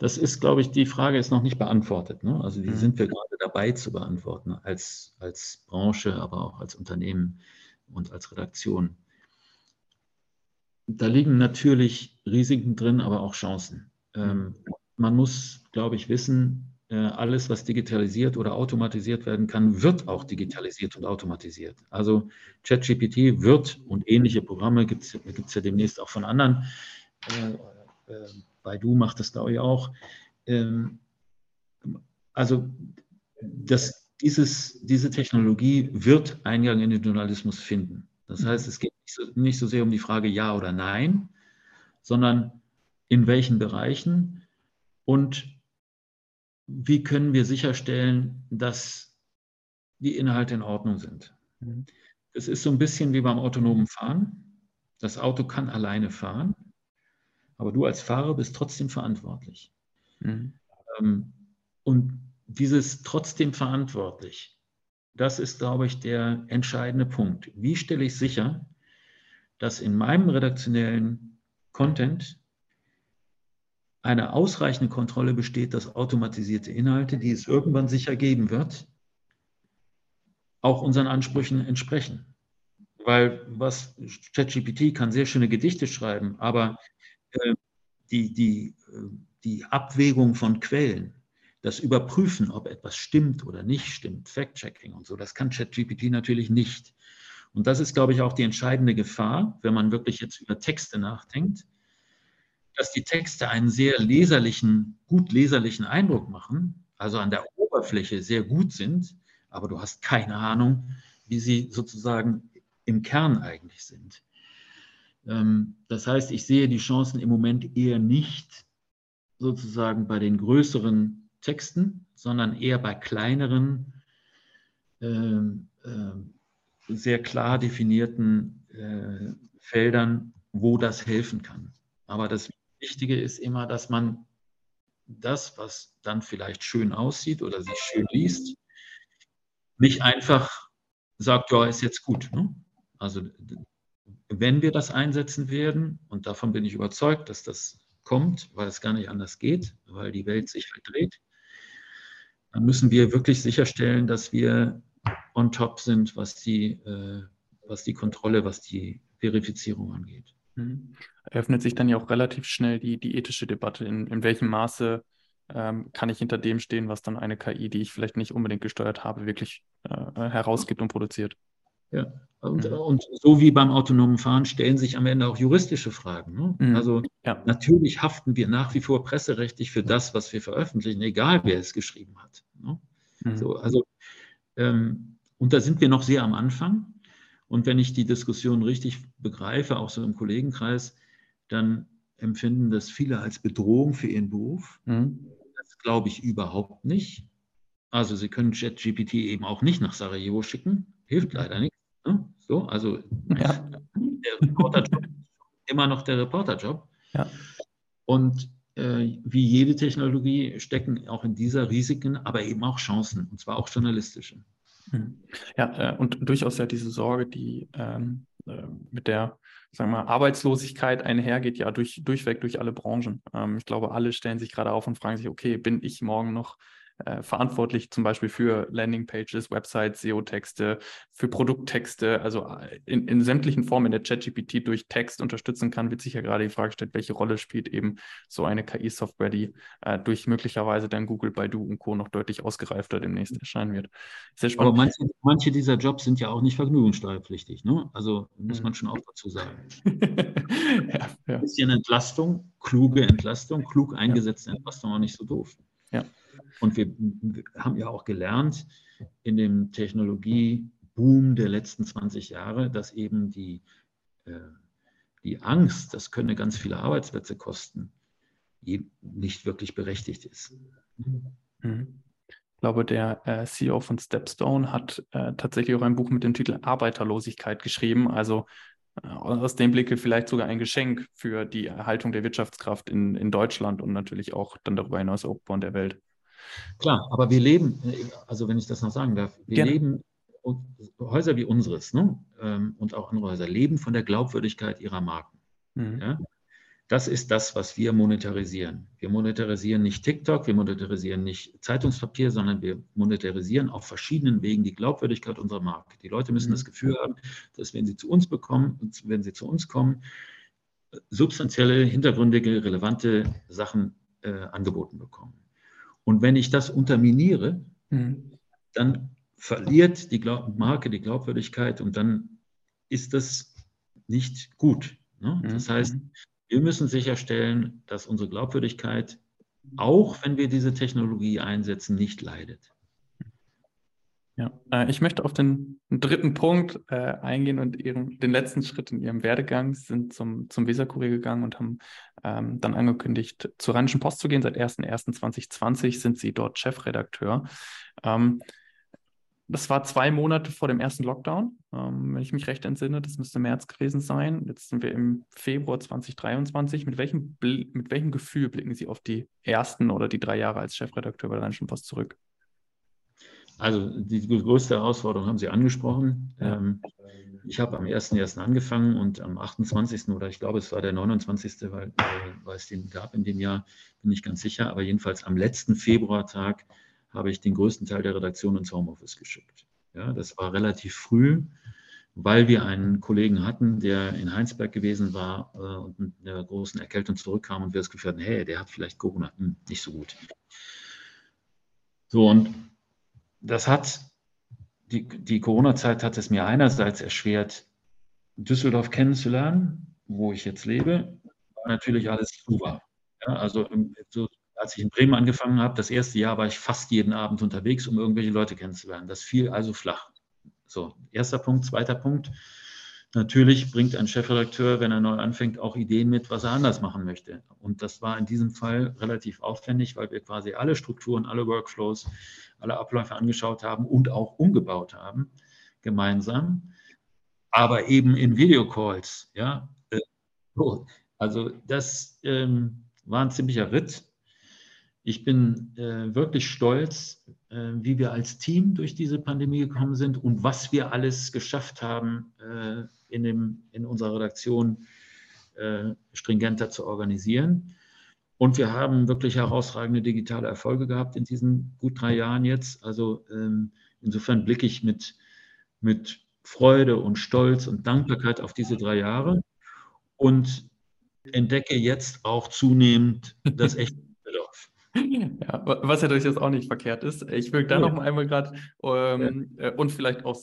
Das ist, glaube ich, die Frage ist noch nicht beantwortet. Ne? Also die mhm. sind wir gerade dabei zu beantworten, als, als Branche, aber auch als Unternehmen und als Redaktion. Da liegen natürlich Risiken drin, aber auch Chancen. Ähm, mhm. man muss, glaube ich, wissen, äh, alles, was digitalisiert oder automatisiert werden kann, wird auch digitalisiert und automatisiert. Also ChatGPT wird und ähnliche Programme gibt es ja demnächst auch von anderen. Äh, äh, Baidu macht das, glaube ich, auch. Ähm, also das, dieses, diese Technologie wird Eingang in den Journalismus finden. Das heißt, es geht nicht so, nicht so sehr um die Frage Ja oder Nein, sondern in welchen Bereichen und wie können wir sicherstellen, dass die Inhalte in Ordnung sind. Mhm. Es ist so ein bisschen wie beim autonomen Fahren. Das Auto kann alleine fahren, aber du als Fahrer bist trotzdem verantwortlich. Mhm. Ähm, und dieses trotzdem verantwortlich, das ist, glaube ich, der entscheidende Punkt. Wie stelle ich sicher, dass in meinem redaktionellen Content eine ausreichende Kontrolle besteht, dass automatisierte Inhalte, die es irgendwann sicher geben wird, auch unseren Ansprüchen entsprechen. Weil was ChatGPT kann sehr schöne Gedichte schreiben, aber die, die, äh, die Abwägung von Quellen, das Überprüfen, ob etwas stimmt oder nicht stimmt, Fact-Checking und so, das kann ChatGPT natürlich nicht. Und das ist, glaube ich, auch die entscheidende Gefahr, wenn man wirklich jetzt über Texte nachdenkt, dass die Texte einen sehr leserlichen, gut leserlichen Eindruck machen, also an der Oberfläche sehr gut sind, aber du hast keine Ahnung, wie sie sozusagen im Kern eigentlich sind. Ähm, das heißt, ich sehe die Chancen im Moment eher nicht sozusagen bei den größeren Texten, sondern eher bei kleineren, ähm, ähm, sehr klar definierten äh, Feldern, wo das helfen kann. Aber das Wichtige ist immer, dass man das, was dann vielleicht schön aussieht oder sich schön liest, nicht einfach sagt, ja, ist jetzt gut. Ne? Also wenn wir das einsetzen werden, und davon bin ich überzeugt, dass das kommt, weil es gar nicht anders geht, weil die Welt sich halt dreht, dann müssen wir wirklich sicherstellen, dass wir on top sind, was die, äh, was die Kontrolle, was die Verifizierung angeht. Mhm. Eröffnet sich dann ja auch relativ schnell die, die ethische Debatte, in, in welchem Maße ähm, kann ich hinter dem stehen, was dann eine KI, die ich vielleicht nicht unbedingt gesteuert habe, wirklich äh, herausgibt und produziert. Ja, und, mhm. und, so wie beim autonomen Fahren stellen sich am Ende auch juristische Fragen. Ne? Mhm. Also ja. natürlich haften wir nach wie vor presserechtlich für das, was wir veröffentlichen, egal wer es geschrieben hat. Ne? Mhm. So, also, ähm, und da sind wir noch sehr am Anfang. Und wenn ich die Diskussion richtig begreife, auch so im Kollegenkreis, dann empfinden das viele als Bedrohung für ihren Beruf. Mhm. Das glaube ich überhaupt nicht. Also Sie können ChatGPT eben auch nicht nach Sarajevo schicken, hilft leider nicht. So, also ja. der Reporterjob ist immer noch der Reporterjob. Ja. Und äh, wie jede Technologie stecken auch in dieser Risiken, aber eben auch Chancen, und zwar auch journalistische. Hm. Ja, äh, und durchaus ja diese Sorge, die ähm, äh, mit der sagen wir mal, Arbeitslosigkeit einhergeht, ja durch, durchweg durch alle Branchen. Ähm, ich glaube, alle stellen sich gerade auf und fragen sich, okay, bin ich morgen noch äh, verantwortlich zum Beispiel für Landingpages, Websites, SEO-Texte, für Produkttexte, also äh, in, in sämtlichen Formen in der ChatGPT durch Text unterstützen kann, wird sich ja gerade die Frage gestellt, welche Rolle spielt eben so eine KI-Software, die äh, durch möglicherweise dann Google, Baidu und Co. noch deutlich ausgereifter demnächst erscheinen wird. Sehr spannend. Aber manche, manche dieser Jobs sind ja auch nicht vergnügungssteuerpflichtig, ne? Also muss hm. man schon auch dazu sagen. ja, ja. Ein bisschen Entlastung, kluge Entlastung, klug eingesetzte Entlastung auch nicht so doof. Ja. Und wir haben ja auch gelernt in dem Technologieboom der letzten 20 Jahre, dass eben die, äh, die Angst, das könne ganz viele Arbeitsplätze kosten, nicht wirklich berechtigt ist. Mhm. Ich glaube, der äh, CEO von Stepstone hat äh, tatsächlich auch ein Buch mit dem Titel Arbeiterlosigkeit geschrieben. Also äh, aus dem Blicke vielleicht sogar ein Geschenk für die Erhaltung der Wirtschaftskraft in, in Deutschland und natürlich auch dann darüber hinaus Europa und der Welt. Klar, aber wir leben, also wenn ich das noch sagen darf, wir Gerne. leben, Häuser wie unseres ne, ähm, und auch andere Häuser leben von der Glaubwürdigkeit ihrer Marken. Mhm. Ja? Das ist das, was wir monetarisieren. Wir monetarisieren nicht TikTok, wir monetarisieren nicht Zeitungspapier, sondern wir monetarisieren auf verschiedenen Wegen die Glaubwürdigkeit unserer Marke. Die Leute müssen mhm. das Gefühl haben, dass wenn sie zu uns bekommen, wenn sie zu uns kommen, substanzielle, hintergründige, relevante Sachen äh, angeboten bekommen. Und wenn ich das unterminiere, mhm. dann verliert die Glaub Marke die Glaubwürdigkeit und dann ist das nicht gut. Ne? Mhm. Das heißt, wir müssen sicherstellen, dass unsere Glaubwürdigkeit, auch wenn wir diese Technologie einsetzen, nicht leidet. Ja, äh, ich möchte auf den dritten Punkt äh, eingehen und ihren, den letzten Schritt in Ihrem Werdegang. Sie sind zum, zum Weserkurier gegangen und haben ähm, dann angekündigt, zur Rheinischen Post zu gehen. Seit 01.01.2020 sind Sie dort Chefredakteur. Ähm, das war zwei Monate vor dem ersten Lockdown, ähm, wenn ich mich recht entsinne. Das müsste März gewesen sein. Jetzt sind wir im Februar 2023. Mit welchem, mit welchem Gefühl blicken Sie auf die ersten oder die drei Jahre als Chefredakteur bei der Rheinischen Post zurück? Also die größte Herausforderung haben Sie angesprochen. Ähm, ich habe am 1.1. angefangen und am 28. oder ich glaube, es war der 29., weil, weil es den gab in dem Jahr, bin ich ganz sicher. Aber jedenfalls am letzten Februartag habe ich den größten Teil der Redaktion ins Homeoffice geschickt. Ja, das war relativ früh, weil wir einen Kollegen hatten, der in Heinsberg gewesen war äh, und mit einer großen Erkältung zurückkam und wir das Gefühl hatten, hey, der hat vielleicht Corona, hm, nicht so gut. So, und das hat, die, die Corona-Zeit hat es mir einerseits erschwert, Düsseldorf kennenzulernen, wo ich jetzt lebe, war natürlich alles super. Ja, also so, als ich in Bremen angefangen habe, das erste Jahr war ich fast jeden Abend unterwegs, um irgendwelche Leute kennenzulernen. Das fiel also flach. So, erster Punkt. Zweiter Punkt. Natürlich bringt ein Chefredakteur, wenn er neu anfängt, auch Ideen mit, was er anders machen möchte. Und das war in diesem Fall relativ aufwendig, weil wir quasi alle Strukturen, alle Workflows, alle Abläufe angeschaut haben und auch umgebaut haben, gemeinsam, aber eben in Videocalls. Ja? Also das ähm, war ein ziemlicher Ritt. Ich bin äh, wirklich stolz, äh, wie wir als Team durch diese Pandemie gekommen sind und was wir alles geschafft haben, äh, in, dem, in unserer Redaktion äh, stringenter zu organisieren. Und wir haben wirklich herausragende digitale Erfolge gehabt in diesen gut drei Jahren jetzt. Also ähm, insofern blicke ich mit, mit Freude und Stolz und Dankbarkeit auf diese drei Jahre und entdecke jetzt auch zunehmend das echte Ja, was ja durchaus auch nicht verkehrt ist. Ich will da noch mal einmal gerade ähm, ja. Äh, und vielleicht auch,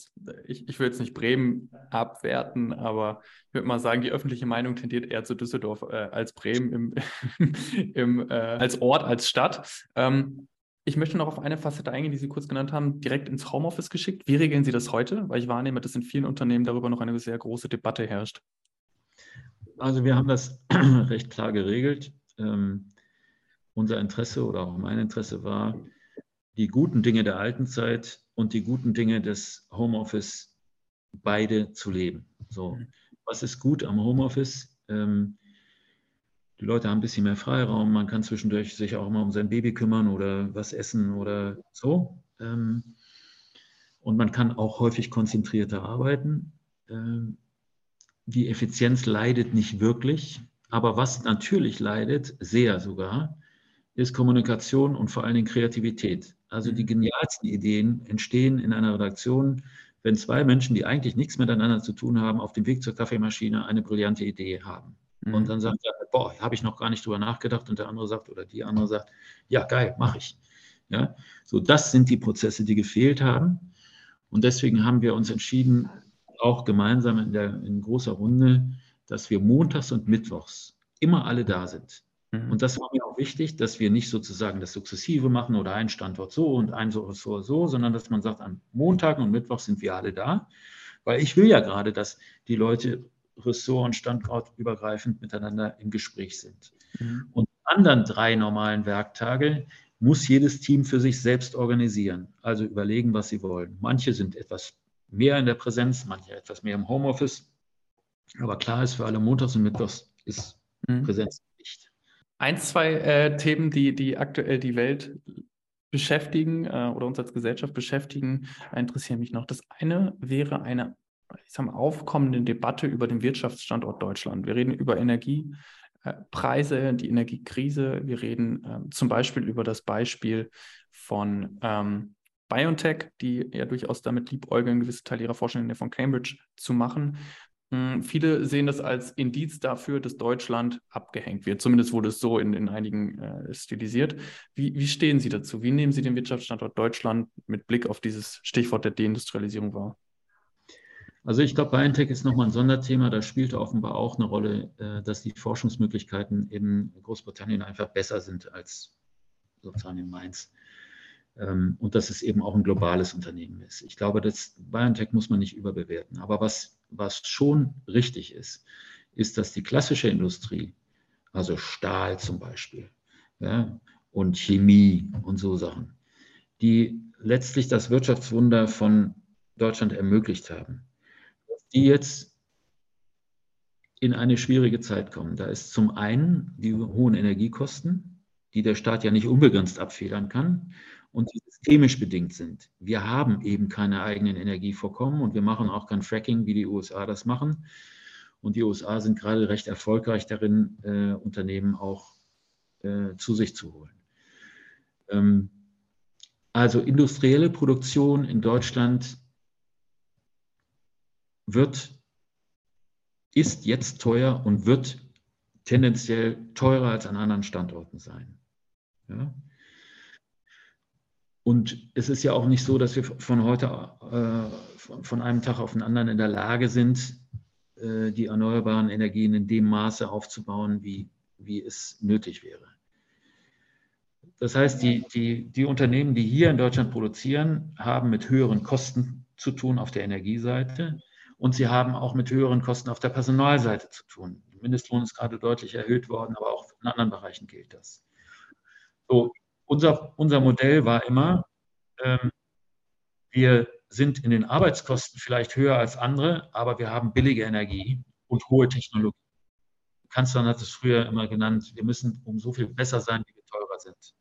ich, ich will jetzt nicht Bremen abwerten, aber ich würde mal sagen, die öffentliche Meinung tendiert eher zu Düsseldorf äh, als Bremen im, im, äh, als Ort, als Stadt. Ähm, ich möchte noch auf eine Facette eingehen, die Sie kurz genannt haben, direkt ins Homeoffice geschickt. Wie regeln Sie das heute? Weil ich wahrnehme, dass in vielen Unternehmen darüber noch eine sehr große Debatte herrscht. Also wir haben das recht klar geregelt. Ähm, unser Interesse oder auch mein Interesse war, die guten Dinge der alten Zeit und die guten Dinge des Homeoffice beide zu leben. So, mhm. was ist gut am Homeoffice? Ähm, die Leute haben ein bisschen mehr Freiraum, man kann zwischendurch sich auch mal um sein Baby kümmern oder was essen oder so. Ähm, und man kann auch häufig konzentrierter arbeiten. Ähm, die Effizienz leidet nicht wirklich, aber was natürlich leidet, sehr sogar, ist Kommunikation und vor allen Dingen Kreativität. Also die mhm. genialsten Ideen entstehen in einer Redaktion, wenn zwei Menschen, die eigentlich nichts miteinander zu tun haben, auf dem Weg zur Kaffeemaschine eine brillante Idee haben. Mhm. Und dann sagt er, boah, habe ich noch gar nicht drüber nachgedacht. Und der andere sagt, oder die andere sagt, ja, geil, mache ich. Ja, so das sind die Prozesse, die gefehlt haben. Und deswegen haben wir uns entschieden, auch gemeinsam in, der, in großer Runde, dass wir montags und mittwochs immer alle da sind. Mhm. Und das war mir auch wichtig, dass wir nicht sozusagen das sukzessive machen oder einen Standort so und einen so, so, so, sondern dass man sagt, an Montagen und Mittwoch sind wir alle da. Weil ich will ja gerade, dass die Leute ressort- und standortübergreifend miteinander im Gespräch sind. Mhm. Und anderen drei normalen Werktage muss jedes Team für sich selbst organisieren, also überlegen, was sie wollen. Manche sind etwas mehr in der Präsenz, manche etwas mehr im Homeoffice. Aber klar ist für alle Montags und Mittwochs ist mhm. Präsenz Eins, zwei äh, Themen, die, die aktuell die Welt beschäftigen äh, oder uns als Gesellschaft beschäftigen, interessieren mich noch. Das eine wäre eine ich sag mal, aufkommende Debatte über den Wirtschaftsstandort Deutschland. Wir reden über Energiepreise, die Energiekrise. Wir reden äh, zum Beispiel über das Beispiel von ähm, BioNTech, die ja durchaus damit liebäugeln, gewisse Teile ihrer Forschung in der von Cambridge zu machen. Hm, viele sehen das als Indiz dafür, dass Deutschland abgehängt wird. Zumindest wurde es so in, in einigen äh, stilisiert. Wie, wie stehen Sie dazu? Wie nehmen Sie den Wirtschaftsstandort Deutschland mit Blick auf dieses Stichwort der Deindustrialisierung wahr? Also ich glaube, BioNTech ist nochmal ein Sonderthema. Da spielt offenbar auch eine Rolle, äh, dass die Forschungsmöglichkeiten in Großbritannien einfach besser sind als sozusagen in Mainz. Ähm, und dass es eben auch ein globales Unternehmen ist. Ich glaube, das BioNTech muss man nicht überbewerten. Aber was, was schon richtig ist, ist, dass die klassische Industrie, also Stahl zum Beispiel ja, und Chemie und so Sachen, die letztlich das Wirtschaftswunder von Deutschland ermöglicht haben, die jetzt in eine schwierige Zeit kommen. Da ist zum einen die hohen Energiekosten, die der Staat ja nicht unbegrenzt abfedern kann und systemisch bedingt sind. Wir haben eben keine eigenen Energievorkommen und wir machen auch kein Fracking, wie die USA das machen. Und die USA sind gerade recht erfolgreich darin, äh, Unternehmen auch äh, zu sich zu holen. Ähm, also industrielle Produktion in Deutschland wird, ist jetzt teuer und wird tendenziell teurer als an anderen Standorten sein. Ja? Und es ist ja auch nicht so, dass wir von heute, äh, von einem Tag auf den anderen in der Lage sind, äh, die erneuerbaren Energien in dem Maße aufzubauen, wie, wie es nötig wäre. Das heißt, die, die, die Unternehmen, die hier in Deutschland produzieren, haben mit höheren Kosten zu tun auf der Energieseite und sie haben auch mit höheren Kosten auf der Personalseite zu tun. Der Mindestlohn ist gerade deutlich erhöht worden, aber auch in anderen Bereichen gilt das. So, unser, unser Modell war immer, ähm, wir sind in den Arbeitskosten vielleicht höher als andere, aber wir haben billige Energie und hohe Technologie. Kanzler hat es früher immer genannt, wir müssen um so viel besser sein, wie wir teurer sind.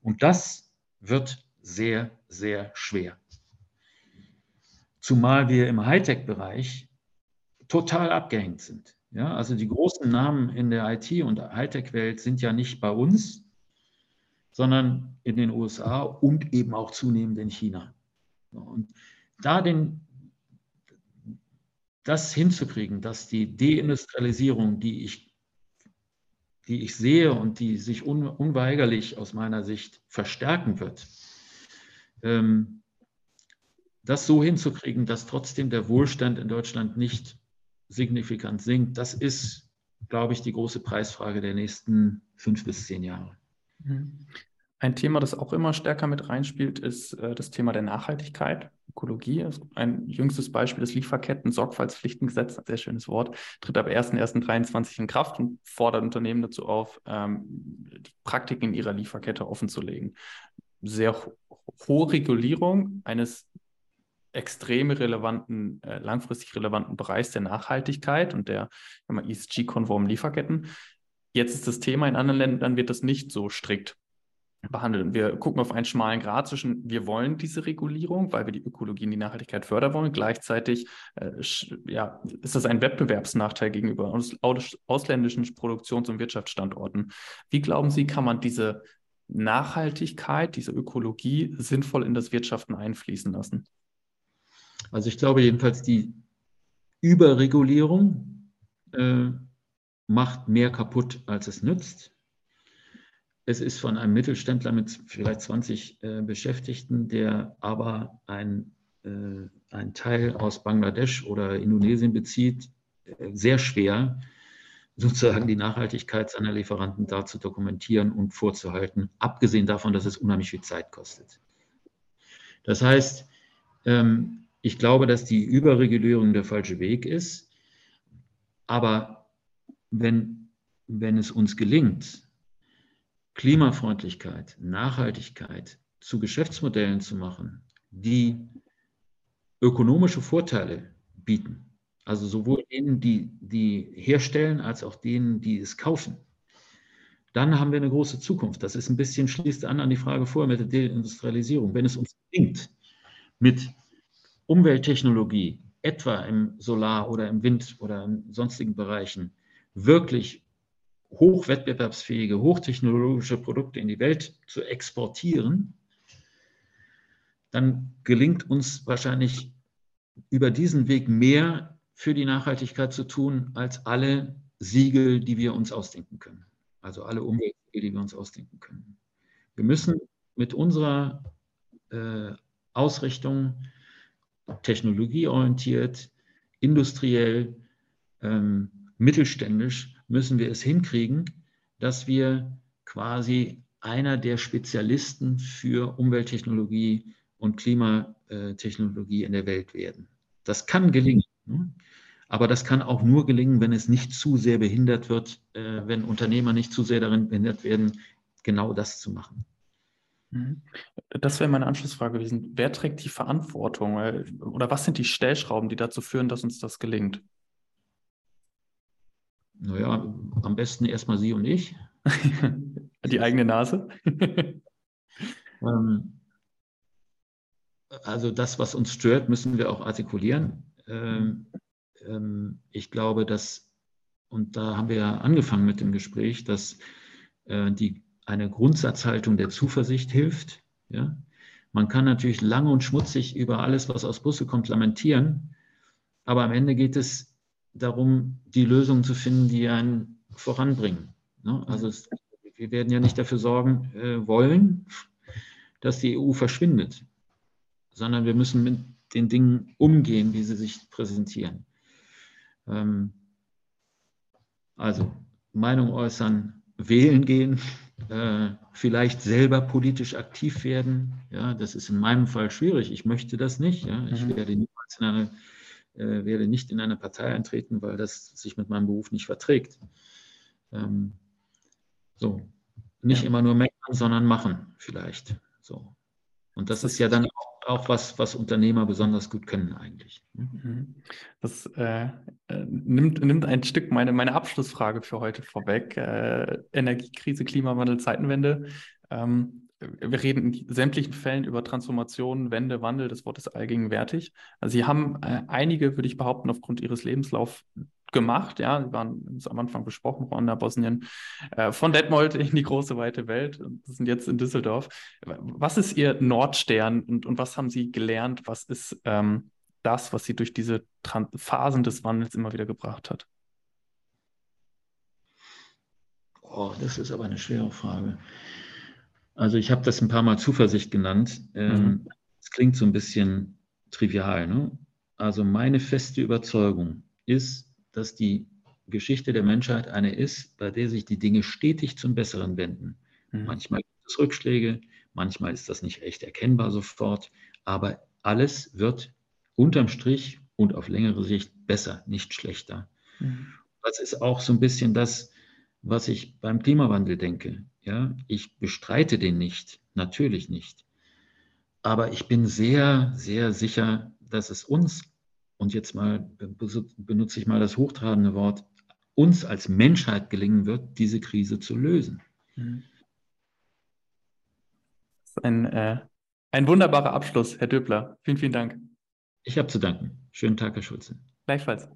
Und das wird sehr, sehr schwer. Zumal wir im Hightech-Bereich total abgehängt sind. Ja, also die großen Namen in der IT- und Hightech-Welt sind ja nicht bei uns, sondern in den USA und eben auch zunehmend in China. Und da den, das hinzukriegen, dass die Deindustrialisierung, die ich, die ich sehe und die sich un, unweigerlich aus meiner Sicht verstärken wird, ähm, das so hinzukriegen, dass trotzdem der Wohlstand in Deutschland nicht signifikant sinkt, das ist, glaube ich, die große Preisfrage der nächsten fünf bis zehn Jahre. Mhm. Ein Thema, das auch immer stärker mit reinspielt, ist äh, das Thema der Nachhaltigkeit, Ökologie. Ein jüngstes Beispiel des Lieferketten-Sorgfaltspflichtengesetz, ein sehr schönes Wort, tritt ab 1.1.23 in Kraft und fordert Unternehmen dazu auf, ähm, die Praktiken in ihrer Lieferkette offenzulegen. Sehr ho hohe Regulierung eines extrem relevanten, äh, langfristig relevanten Bereichs der Nachhaltigkeit und der ESG-konformen Lieferketten. Jetzt ist das Thema, in anderen Ländern wird das nicht so strikt behandelt. Wir gucken auf einen schmalen Grad zwischen, wir wollen diese Regulierung, weil wir die Ökologie und die Nachhaltigkeit fördern wollen. Gleichzeitig äh, ja, ist das ein Wettbewerbsnachteil gegenüber aus, ausländischen Produktions- und Wirtschaftsstandorten. Wie glauben Sie, kann man diese Nachhaltigkeit, diese Ökologie sinnvoll in das Wirtschaften einfließen lassen? Also ich glaube jedenfalls, die Überregulierung äh, macht mehr kaputt, als es nützt. Es ist von einem Mittelständler mit vielleicht 20 äh, Beschäftigten, der aber ein, äh, ein Teil aus Bangladesch oder Indonesien bezieht, äh, sehr schwer, sozusagen die Nachhaltigkeit seiner Lieferanten da zu dokumentieren und vorzuhalten, abgesehen davon, dass es unheimlich viel Zeit kostet. Das heißt, ähm, ich glaube, dass die Überregulierung der falsche Weg ist. Aber wenn, wenn es uns gelingt, Klimafreundlichkeit, Nachhaltigkeit zu Geschäftsmodellen zu machen, die ökonomische Vorteile bieten, also sowohl denen, die, die herstellen, als auch denen, die es kaufen, dann haben wir eine große Zukunft. Das ist ein bisschen, schließt an an die Frage vorher mit der Deindustrialisierung. Wenn es uns gelingt, mit Umwelttechnologie, etwa im Solar- oder im Wind- oder in sonstigen Bereichen, wirklich hochwettbewerbsfähige, hochtechnologische Produkte in die Welt zu exportieren, dann gelingt uns wahrscheinlich über diesen Weg mehr für die Nachhaltigkeit zu tun, als alle Siegel, die wir uns ausdenken können. Also alle Umweltsiegel, die wir uns ausdenken können. Wir müssen mit unserer äh, Ausrichtung technologieorientiert, industriell, ähm, mittelständisch müssen wir es hinkriegen, dass wir quasi einer der Spezialisten für Umwelttechnologie und Klimatechnologie in der Welt werden. Das kann gelingen. Ne? Aber das kann auch nur gelingen, wenn es nicht zu sehr behindert wird, äh, wenn Unternehmer nicht zu sehr darin behindert werden, genau das zu machen. Mhm. Das wäre meine Anschlussfrage gewesen. Wer trägt die Verantwortung oder was sind die Stellschrauben, die dazu führen, dass uns das gelingt? Naja, am besten erstmal Sie und ich. die eigene Nase? ähm, also das, was uns stört, müssen wir auch artikulieren. Ähm, ähm, ich glaube, dass, und da haben wir ja angefangen mit dem Gespräch, dass äh, die eine Grundsatzhaltung der Zuversicht hilft. Ja? Man kann natürlich lange und schmutzig über alles, was aus Busse kommt, lamentieren, aber am Ende geht es darum, die Lösungen zu finden, die einen voranbringen. Ne? Also es, wir werden ja nicht dafür sorgen äh, wollen, dass die EU verschwindet, sondern wir müssen mit den Dingen umgehen, wie sie sich präsentieren. Ähm, also Meinung äußern, wählen gehen, äh, vielleicht selber politisch aktiv werden. Ja, das ist in meinem Fall schwierig. Ich möchte das nicht. Ja. Ich mhm. werde niemals in eine, äh, werde nicht in eine Partei eintreten, weil das sich mit meinem Beruf nicht verträgt. Ähm, so, nicht ja. immer nur meckern, sondern machen vielleicht. So. Und das, ist ja dann auch auch was, was Unternehmer besonders gut können eigentlich. Mhm. Das äh, äh, nimmt, nimmt ein Stück meine, meine Abschlussfrage für heute vorweg. Äh, Energiekrise, Klimawandel, Zeitenwende. Ähm, wir reden in sämtlichen Fällen über Transformation, Wende, Wandel. Das Wort ist allgegenwärtig. Also Sie haben äh, einige, würde ich behaupten, aufgrund Ihres Lebenslaufs gemacht. Ja, Sie waren am Anfang besprochen, Rwanda, Bosnien, äh, von Detmold in die große weite Welt. Das sind jetzt in Düsseldorf. Was ist Ihr Nordstern und, und was haben Sie gelernt? Was ist ähm, das, was Sie durch diese Trans Phasen des Wandels immer wieder gebracht hat? Oh, das ist aber eine schwere Frage. Also ich habe das ein paar Mal Zuversicht genannt. Es ähm, mhm. klingt so ein bisschen trivial. Ne? Also meine feste Überzeugung ist, dass die Geschichte der Menschheit eine ist, bei der sich die Dinge stetig zum Besseren wenden. Mhm. Manchmal gibt es Rückschläge, manchmal ist das nicht echt erkennbar sofort, aber alles wird unterm Strich und auf längere Sicht besser, nicht schlechter. Mhm. Das ist auch so ein bisschen das, was ich beim Klimawandel denke. Ja, ich bestreite den nicht, natürlich nicht. Aber ich bin sehr, sehr sicher, dass es uns und jetzt mal benutze ich mal das hochtrabende Wort, uns als Menschheit gelingen wird, diese Krise zu lösen. Mhm. Das ist ein, äh, ein wunderbarer Abschluss, Herr Döbler. Vielen, vielen Dank. Ich habe zu danken. Schönen Tag, Herr Schulze. Gleichfalls.